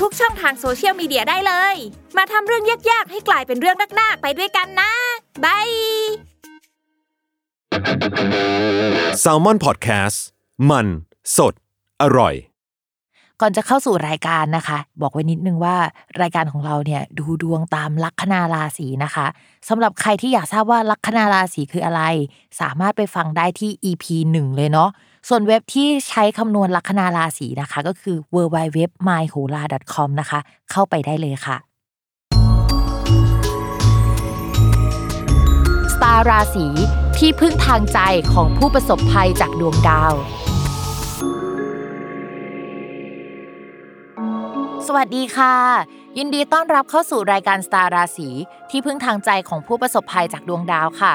ทุกช่องทางโซเชียลมีเดียได้เลย มาทำเรื่องยากๆ ให้กลายเป็นเรื่องนากๆไปด้วยกันนะ by Salmon Podcast มัน สด อร่อย ก่อนจะเข้าสู่รายการนะคะ บอกไว้นิดนึงว่ารายการของเราเนี่ยดูดวงตามลัคนาราศีนะคะสำหรับใครที่อยากทราบว่าลัคนาราศีคืออะไร สามารถไปฟังได้ที่ EP 1 เลยเนาะ ส่วนเว็บที่ใช้คำนวณลัคนาราศีนะคะ ก็คือ w w w m y h o l a c o m นะคะ เข้าไปได้เลยค่ะสตาราศีที่พึ่งทางใจของผู้ประสบภัยจากดวงดาว สวัสดีค่ะ ยินดีต้อนรับเข้าสู่รายการสตาราศีที่พึ่งทางใจของผู้ประสบภัยจากดวงดาวค่ะ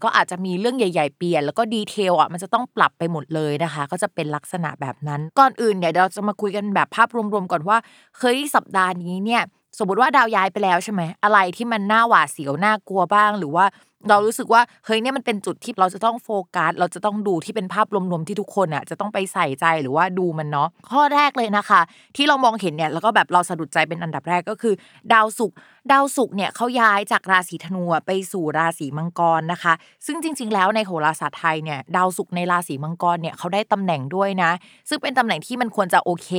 ๆก็อาจจะมีเรื่องใหญ่ ๆ เปลี่ยน แล้วก็ดีเทลอะมันจะต้องปรับไปหมดเลยนะคะ ก็จะเป็นลักษณะแบบนั้น ก่อนอื่นเนี่ยเราจะมาคุยกันแบบภาพรวมๆก่อนว่าเฮ้ยสัปดาห์นี้เนี่ยสมมติว่าดาวย้ายไปแล้วใช่ไหมอะไรที่มันน่าหวาดเสียวน่ากลัวบ้าง หรือว่าเรารู้สึกว่าเฮ้ยเนี่ยมันเป็นจุดที่เราจะต้องโฟกัสเราจะต้องดูที่เป็นภาพรวมๆที่ทุกคนอะจะต้องไปใส่ใจหรือว่าดูมันเนาะข้อแรกเลยนะคะ ที่เรามองเห็นเนี่ยแล้วก็แบบเราสะดุดใจเป็นอันดับแรกก็คือ ดาวศุกร์ ดาวศุกร์เนี่ยเขาย้ายจากราศีธนูไปสู่ราศีมังกรนะคะ ซึ่งจริง ๆ แล้วในโหราศาสตร์ไทยเนี่ยดาวศุกร์ในราศีมังกรเนี่ยเขาได้ตำแหน่งด้วยนะ ซึ่งเป็นตำแหน่งที่มันควรจะโอเค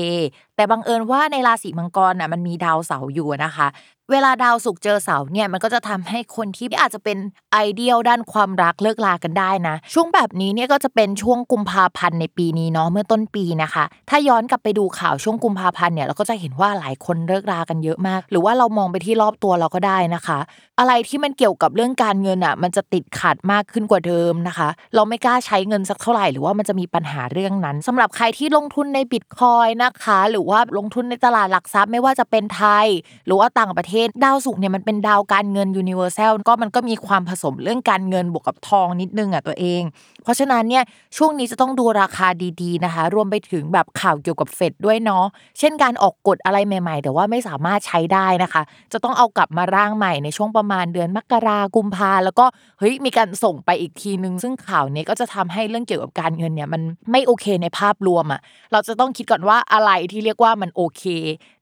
แต่บังเอิญว่าในราศีมังกรน่ะมันมีดาวเสาร์อยู่นะคะ เวลาดาวศุกร์เจอเสาร์เนี่ยมันก็จะทำให้คนที่อาจจะเป็นไอเดียลด้านความรักเลิกลากันได้นะ ช่วงแบบนี้เนี่ยก็จะเป็นช่วงกุมภาพันธ์ในปีนี้เนาะเมื่อต้นปีนะคะ ถ้าย้อนกลับไปดูข่าวช่วงกุมภาพันธ์เนี่ยเราก็จะเห็นว่าหลายคนเลิกลากันเยอะมาก หรือว่าเรามองไปที่รอบตัวเราก็ได้นะคะ อะไรที่มันเกี่ยวกับเรื่องการเงินอะ มันจะติดขัดมากขึ้นกว่าเดิมนะคะ เราไม่กล้าใช้เงินสักเท่าไหร่หรือว่ามันจะมีปัญหาเรื่องนั้นสำหรับใครที่ลงทุนในบิตคอยน์นะคะ หรือว่าลงทุนในตลาดหลักทรัพย์ไม่ว่าจะเป็นไทย หรือว่าต่างประเทศดาวศุกร์เนี่ยมันเป็นดาวการเงิน universal ก็มันก็มีความผสมเรื่องการเงินบวกกับทองนิดนึงอะตัวเอง เพราะฉะนั้นเนี่ยช่วงนี้จะต้องดูราคาดีๆนะคะ รวมไปถึงแบบข่าวเกี่ยวกับเฟดด้วยเนาะเช่นการออกกฎอะไรใหม่ ๆ แต่ว่าไม่สามารถใช้ได้นะคะ จะต้องเอากลับมาร่างใหม่ในช่วงประมาณเดือนมกรากุมภาแล้วก็เฮ้ยมีการส่งไปอีกทีนึง ซึ่งข่าวนี้ก็จะทำให้เรื่องเกี่ยวกับการเงินเนี่ยมันไม่โอเคในภาพรวมอะเราจะต้องคิดก่อนว่าอะไรที่เรียกว่ามันโอเค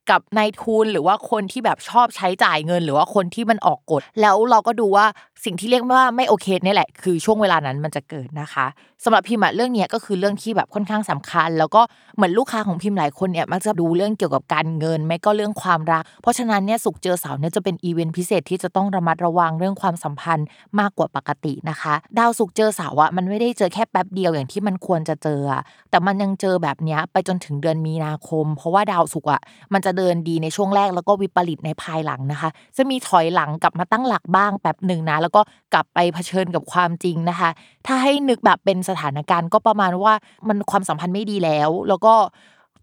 กับนายทุนหรือว่าคนที่แบบชอบใช้จ่ายเงิน หรือว่าคนที่มันออกกฎแล้วเราก็ดูว่าสิ่งที่เรียกว่าไม่โอเคนี่แหละ คือช่วงเวลานั้นมันจะเกิดนะคะสำหรับพิมพ์อะเรื่องนี้ก็คือเรื่องที่แบบค่อนข้างสำคัญ แล้วก็เหมือนลูกค้าของพิมพ์หลายคนเนี่ยมักจะดูเรื่องเกี่ยวกับการเงิน ไม่ก็เรื่องความรัก เพราะฉะนั้นเนี่ยสุกเจอเสาร์เนี่ยจะเป็นอีเวนต์พิเศษที่จะต้องระมัดระวังเรื่องความสัมพันธ์มากกว่าปกตินะคะ ดาวสุกเจอเสาร์อะมันไม่ได้เจอแค่แป๊บเดียวอย่างที่มันควรจะเจอแต่มันยังเจอแบบนี้ไปจนถึงเดือนมีนาคม เพราะว่าดาวสุกอะมันจะเดินดีในช่วงแรกแล้วก็วิปริตในภายหลังนะคะ จะมีถอยหลังกลับมาตั้งหลักบ้างแป๊บหนึ่งนะ แล้วก็กลับไปเผชิญกับความจริงนะคะ ถ้าให้นึกแบบเป็นสถานการณ์ก็ประมาณว่ามันความสัมพันธ์ไม่ดีแล้ว แล้วก็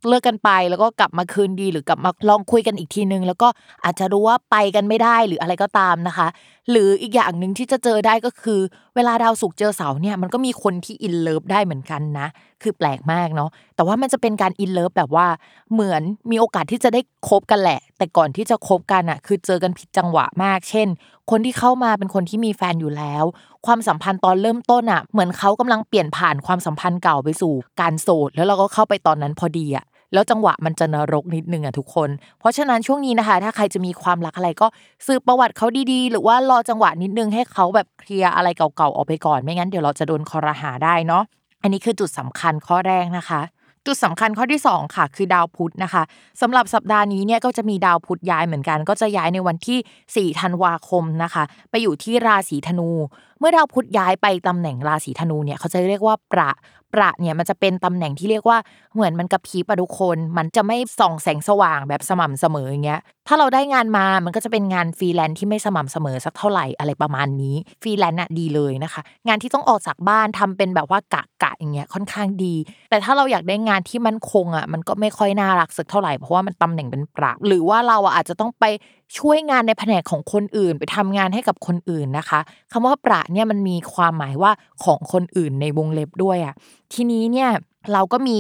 เลิกกันไปแล้วก็กลับมาคืนดีหรือกลับมาลองคุยกันอีกทีนึง แล้วก็อาจจะรู้ว่าไปกันไม่ได้หรืออะไรก็ตามนะคะ หรืออีกอย่างหนึ่งที่จะเจอได้ก็คือ เวลาดาวศุกร์เจอเสาร์เนี่ยมันก็มีคนที่ in love ได้เหมือนกันนะคือแปลกมากเนาะแต่ว่ามันจะเป็นการ in love แบบว่าเหมือนมีโอกาสที่จะได้คบกันแหละ แต่ก่อนที่จะคบกันอะคือเจอกันผิดจังหวะมาก เช่น คนที่เข้ามาเป็นคนที่มีแฟนอยู่แล้ว ความสัมพันธ์ตอนเริ่มต้นอะเหมือนเขากำลังเปลี่ยนผ่านความสัมพันธ์เก่าไปสู่ การโสดแล้วเราก็เข้าไปตอนนั้นพอดีอะแล้วจังหวะมันจะนรกนิดนึงอะทุกคน เพราะฉะนั้นช่วงนี้นะคะ ถ้าใครจะมีความรักอะไรก็สืบประวัติเขาดีๆ หรือว่ารอจังหวะนิดนึงให้เขาแบบเคลียร์อะไรเก่าๆออกไปก่อน ไม่งั้นเดี๋ยวเราจะโดนคอรหาได้เนาะ อันนี้คือจุดสำคัญข้อแรกนะคะ จุดสำคัญข้อที่ 2 ค่ะ คือดาวพุธนะคะสำหรับสัปดาห์นี้เนี่ยก็จะมีดาวพุธย้ายเหมือนกัน ก็จะย้ายในวันที่4ธันวาคมนะคะ ไปอยู่ที่ราศีธนูเมื่อดาวพุธย้ายไปตำแหน่งราศีธนูเนี่ยเขาจะเรียกว่าประประเนี่ยมันจะเป็นตำแหน่งที่เรียกว่าเหมือนมันกระพริบอะทุกคน มันจะไม่ส่องแสงสว่างแบบสม่ำเสมออย่างเงี้ยถ้าเราได้งานมามันก็จะเป็นงานฟรีแลนซ์ที่ไม่สม่ำเสมอสักเท่าไหร่อะไรประมาณนี้ฟรีแลนซ์อะดีเลยนะคะ งานที่ต้องออกจากบ้านทำเป็นแบบว่ากะกะอย่างเงี้ยค่อนข้างดี แต่ถ้าเราอยากได้งานที่มันคงอะมันก็ไม่ค่อยน่ารักสักเท่าไหร่เพราะว่ามันตำแหน่งเป็นประหรือว่าเราอะอาจจะต้องไป ช่วยงานในแผนกของคนอื่น ไปทำงานให้กับคนอื่นนะคะคำว่าประเนี่ยมันมีความหมายว่าของคนอื่นในวงเล็บด้วยอะทีนี้เนี่ยเราก็มี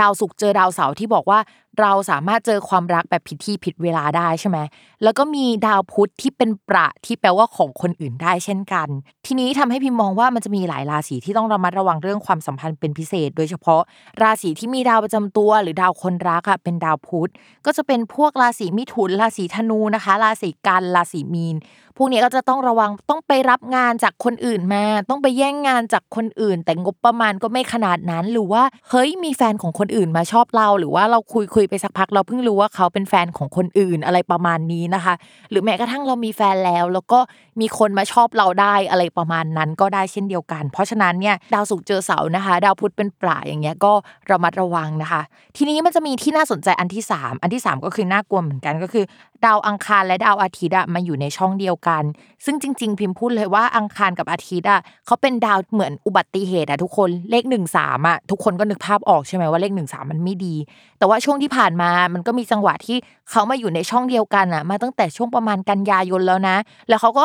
ดาวศุกร์เจอดาวเสาร์ที่บอกว่า เราสามารถเจอความรักแบบผิดที่ผิดเวลาได้ใช่ไหมแล้วก็มีดาวพุธที่เป็นประที่แปลว่าของคนอื่นได้เช่นกัน ทีนี้ทำให้พิมมองว่ามันจะมีหลายราศีที่ต้องระมัดระวังเรื่องความสัมพันธ์เป็นพิเศษ โดยเฉพาะราศีที่มีดาวประจำตัว หรือดาวคนรักอะเป็นดาวพุธก็จะเป็นพวกราศีมิถุนราศีธนูนะคะ ราศีกันราศีมีน พวกนี้ก็จะต้องระวังต้องไปรับงานจากคนอื่นมา ต้องไปแย่งงานจากคนอื่น แต่งบประมาณก็ไม่ขนาดนั้นหรือว่าเฮ้ยมีแฟนของคนอื่นมาชอบเรา หรือว่าเราคุยคุยไปสักพักเราเพิ่งรู้ว่าเขาเป็นแฟนของคนอื่นอะไรประมาณนี้นะคะ หรือแม้กระทั่งเรามีแฟนแล้ว แล้วก็ มีคนมาชอบเราได้อะไรประมาณนั้นก็ได้เช่นเดียวกัน เพราะฉะนั้นเนี่ยดาวศุกร์เจอเสาร์นะคะ ดาวพุธเป็นปลาอย่างเงี้ยก็ระมัดระวังนะคะ ทีนี้มันจะมีที่น่าสนใจอันที่ 3 อันที่ 3 ก็คือน่ากลัวเหมือนกันก็คือ ดาวอังคารและดาวอาทิตย์อะมาอยู่ในช่องเดียวกัน ซึ่งจริง ๆ พิมพ์พูดเลยว่าอังคารกับอาทิตย์อะเขาเป็นดาวเหมือนอุบัติเหตุอะทุกคนเลข1นสามอะทุกคนก็นึกภาพออกใช่ไหมว่าเลข1นสามมันไม่ดี แต่ว่าช่วงที่ผ่านมามันก็มีจังหวะที่เขามาอยู่ในช่องเดียวกันอะมาตั้งแต่ช่วงประมาณกันยายนแล้วนะ แล้วเขาก็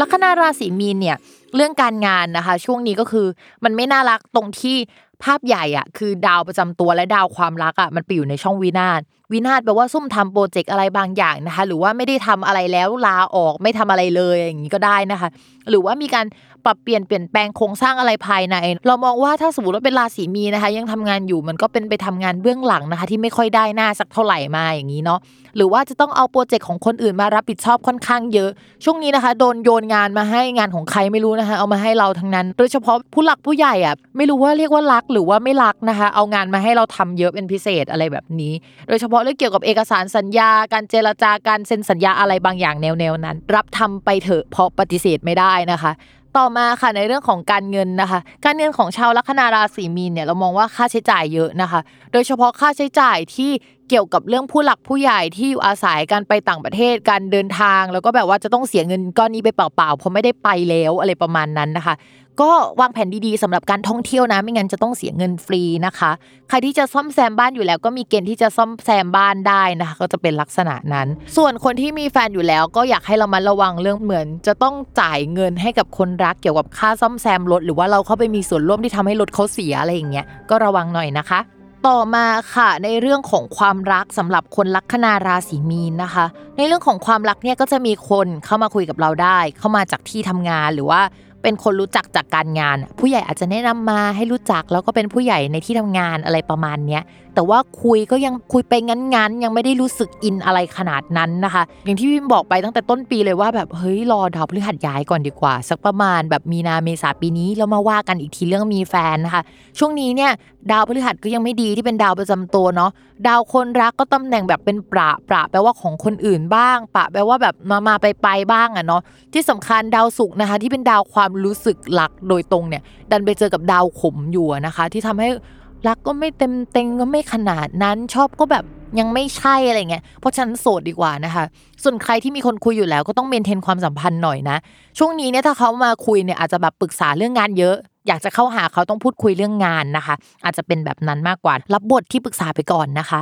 ลัคนาราศีมีนเนี่ยเรื่องการงานนะคะ ช่วงนี้ก็คือมันไม่น่ารักตรงที่ภาพใหญ่อะคือดาวประจำตัวและดาวความรักอะมันไปอยู่ในช่องวินาศ วินาศแปลว่าซุ่มทำโปรเจกต์อะไรบางอย่างนะคะ หรือว่าไม่ได้ทำอะไรแล้วลาออกไม่ทำอะไรเลยอย่างนี้ก็ได้นะคะ หรือว่ามีการปรับเปลี่ยนเปลี่ยนแปลงโครงสร้างอะไรภายใน เรามองว่าถ้าสมมติว่าเป็นราศีมีนะคะ ยังทำงานอยู่มันก็เป็นไปทำงานเบื้องหลังนะคะ ที่ไม่ค่อยได้หน้าสักเท่าไหร่มาอย่างนี้เนาะหรือว่าจะต้องเอาโปรเจกต์ของคนอื่นมารับผิดชอบค่อนข้างเยอะ ช่วงนี้นะคะ โดนโยนงานมาให้งานของใครไม่รู้นะคะ เอามาให้เราทั้งนั้น โดยเฉพาะผู้หลักผู้ใหญ่อะไม่รู้ว่าเรียกว่ารักหรือว่าไม่รักนะคะ เอางานมาให้เราทำเยอะเป็นพิเศษอะไรแบบนี้ โดยเฉพาะเรื่องเกี่ยวกับเอกสารสัญญา การเจรจาการเซ็นสัญญาอะไรบางอย่างแนวๆนั้น รับทำไปเถอะเพราะปฏิเสธไม่ได้นะคะ ต่อมาค่ะในเรื่องของการเงินนะคะ การเงินของชาวลัคนาราศีมีนเนี่ยเรามองว่าค่าใช้จ่ายเยอะนะคะ โดยเฉพาะค่าใช้จ่ายที่เกี่ยวกับเรื่องผู้หลักผู้ใหญ่ที่อยู่อาศัยการไปต่างประเทศการเดินทาง แล้วก็แบบว่าจะต้องเสียเงินก้อนนี้ไปเปล่าๆเพราะไม่ได้ไปแล้วอะไรประมาณนั้นนะคะ ก็วางแผนดีๆสำหรับการท่องเที่ยวนะ ไม่งั้นจะต้องเสียเงินฟรีนะคะ ใครที่จะซ่อมแซมบ้านอยู่แล้วก็มีเกณฑ์ที่จะซ่อมแซมบ้านได้นะคะ ก็จะเป็นลักษณะนั้น ส่วนคนที่มีแฟนอยู่แล้วก็อยากให้เรามาระวังเรื่องเหมือน จะต้องจ่ายเงินให้กับคนรักเกี่ยวกับค่าซ่อมแซมรถหรือว่าเราเข้าไปมีส่วนร่วมที่ทำให้รถเขาเสียอะไรอย่างเงี้ยก็ระวังหน่อยนะคะต่อมาค่ะในเรื่องของความรักสำหรับคนลัคนาราศีมีนนะคะ ในเรื่องของความรักเนี่ยก็จะมีคนเข้ามาคุยกับเราได้ เข้ามาจากที่ทำงานหรือว่า เป็นคนรู้จักจากการงาน ผู้ใหญ่อาจจะแนะนำมาให้รู้จักแล้วก็เป็นผู้ใหญ่ในที่ทำงานอะไรประมาณเนี้ย แต่ว่าคุยก็ยังคุยไปงั้นๆ ยังไม่ได้รู้สึกอินอะไรขนาดนั้นนะคะ อย่างที่พิมบอกไปตั้งแต่ต้นปีเลยว่าแบบเฮ้ยรอดาวพฤหัสย้ายก่อนดีกว่า สักประมาณแบบมีนาเมษาปีนี้แล้วมาว่ากันอีกทีเรื่องมีแฟนนะคะ ช่วงนี้เนี่ยดาวพฤหัสก็ยังไม่ดีที่เป็นดาวประจำตัวเนาะดาวคนรักก็ตำแหน่งแบบเป็นประประแปลว่าของคนอื่นบ้าง ปะแปลว่าแบบมามาไปไปบ้างอะเนาะที่สำคัญดาวศุกร์นะคะ ที่เป็นดาวความรู้สึกหลักโดยตรงเนี่ย ดันไปเจอกับดาวขมอยู่นะคะ ที่ทำให้ รักก็ไม่เต็มเต็งก็ไม่ขนาดนั้นชอบก็แบบยังไม่ใช่อะไรเงี้ยเพราะฉันโสดดีกว่านะคะ ส่วนใครที่มีคนคุยอยู่แล้วก็ต้องเมนเทนความสัมพันธ์หน่อยนะ ช่วงนี้เนี่ยถ้าเขามาคุยเนี่ยอาจจะแบบปรึกษาเรื่องงานเยอะ อยากจะเข้าหาเขาต้องพูดคุยเรื่องงานนะคะ อาจจะเป็นแบบนั้นมากกว่า รับบทที่ปรึกษาไปก่อนนะคะ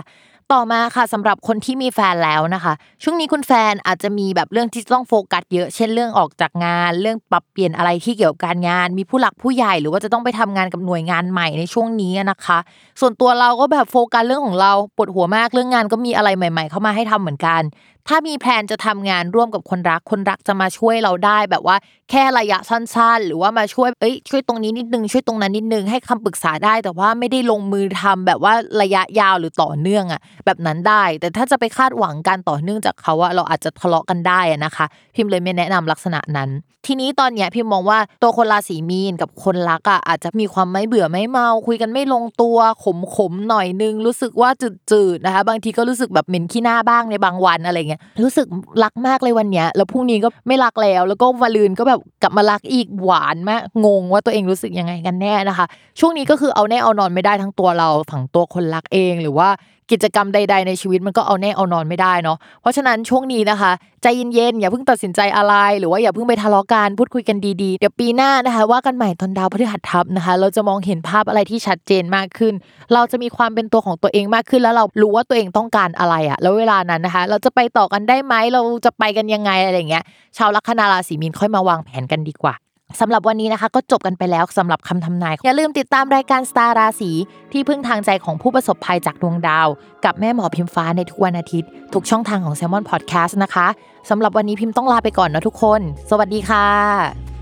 ต่อมาค่ะสำหรับคนที่มีแฟนแล้วนะคะ ช่วงนี้คุณแฟนอาจจะมีแบบเรื่องที่ต้องโฟกัสเยอะ เช่นเรื่องออกจากงาน เรื่องปรับเปลี่ยนอะไรที่เกี่ยวกับการงาน มีผู้หลักผู้ใหญ่ หรือว่าจะต้องไปทำงานกับหน่วยงานใหม่ในช่วงนี้นะคะ ส่วนตัวเราก็แบบโฟกัสเรื่องของเราปวดหัวมากเรื่องงานก็มีอะไรใหม่ ๆ เข้ามาให้ทำเหมือนกัน ถ้ามีแพลนจะทำงานร่วมกับคนรัก คนรักจะมาช่วยเราได้แบบว่า แค่ระยะสั้นๆ หรือว่ามาช่วยเอ้ยช่วยตรงนี้นิดนึงช่วยตรงนั้นนิดนึงให้คำปรึกษาได้ แต่ว่าไม่ได้ลงมือทำแบบว่าระยะยาวหรือต่อเนื่องอะแบบนั้นได้ แต่ถ้าจะไปคาดหวังการต่อเนื่องจากเขาอะเราอาจจะทะเลาะกันได้อะนะคะ พิมพ์เลยไม่แนะนำลักษณะนั้น ทีนี้ตอนเนี้ยพิมมองว่าตัวคนราศีมีนกับคนรักอะอาจจะมีความไม่เบื่อไม่เมา คุยกันไม่ลงตัวขมขมๆหน่อยนึง รู้สึกว่าจืดๆนะคะ บางทีก็รู้สึกแบบเหม็นขี้หน้าบ้างในบางวันอะไรเงี้ยรู้สึกรักมากเลยวันเนี้ยแล้วพรุ่งนี้ก็ไม่รักแล้ว แล้วก็วันลืนก็แบบกลับมารักอีกหวานมากงงว่าตัวเองรู้สึกยังไงกันแน่นะคะ ช่วงนี้ก็คือเอาแน่เอานอนไม่ได้ทั้งตัวเราฝั่งตัวคนรักเองหรือว่ากิจกรรมใด ๆ ในชีวิตมันก็เอาแน่เอานอนไม่ได้เนาะเพราะฉะนั้นช่วงนี้นะคะ ใจเย็นๆอย่าเพิ่งตัดสินใจอะไร หรือว่าอย่าเพิ่งไปทะเลาะกันพูดคุยกันดีๆ เดี๋ยวปีหน้านะคะ ว่ากันใหม่ตอนดาวพฤหัสทับนะคะ เราจะมองเห็นภาพอะไรที่ชัดเจนมากขึ้น เราจะมีความเป็นตัวของตัวเองมากขึ้น แล้วเรารู้ว่าตัวเองต้องการอะไรอะแล้วเวลานั้นนะคะ เราจะไปต่อกันได้ไหมเราจะไปกันยังไงอะไรอย่างเงี้ยชาวลัคนาราศีมีนค่อยมาวางแผนกันดีกว่า สำหรับวันนี้นะคะก็จบกันไปแล้วสำหรับคำทำนาย อย่าลืมติดตามรายการสตาร์ราศีที่พึ่งทางใจของผู้ประสบภัยจากดวงดาว กับแม่หมอพิมฟ้าในทุกวันอาทิตย์ ทุกช่องทางของ s ซ l m o n Podcast นะคะสำหรับวันนี้พิมพ์ต้องลาไปก่อนนะทุกคน สวัสดีค่ะ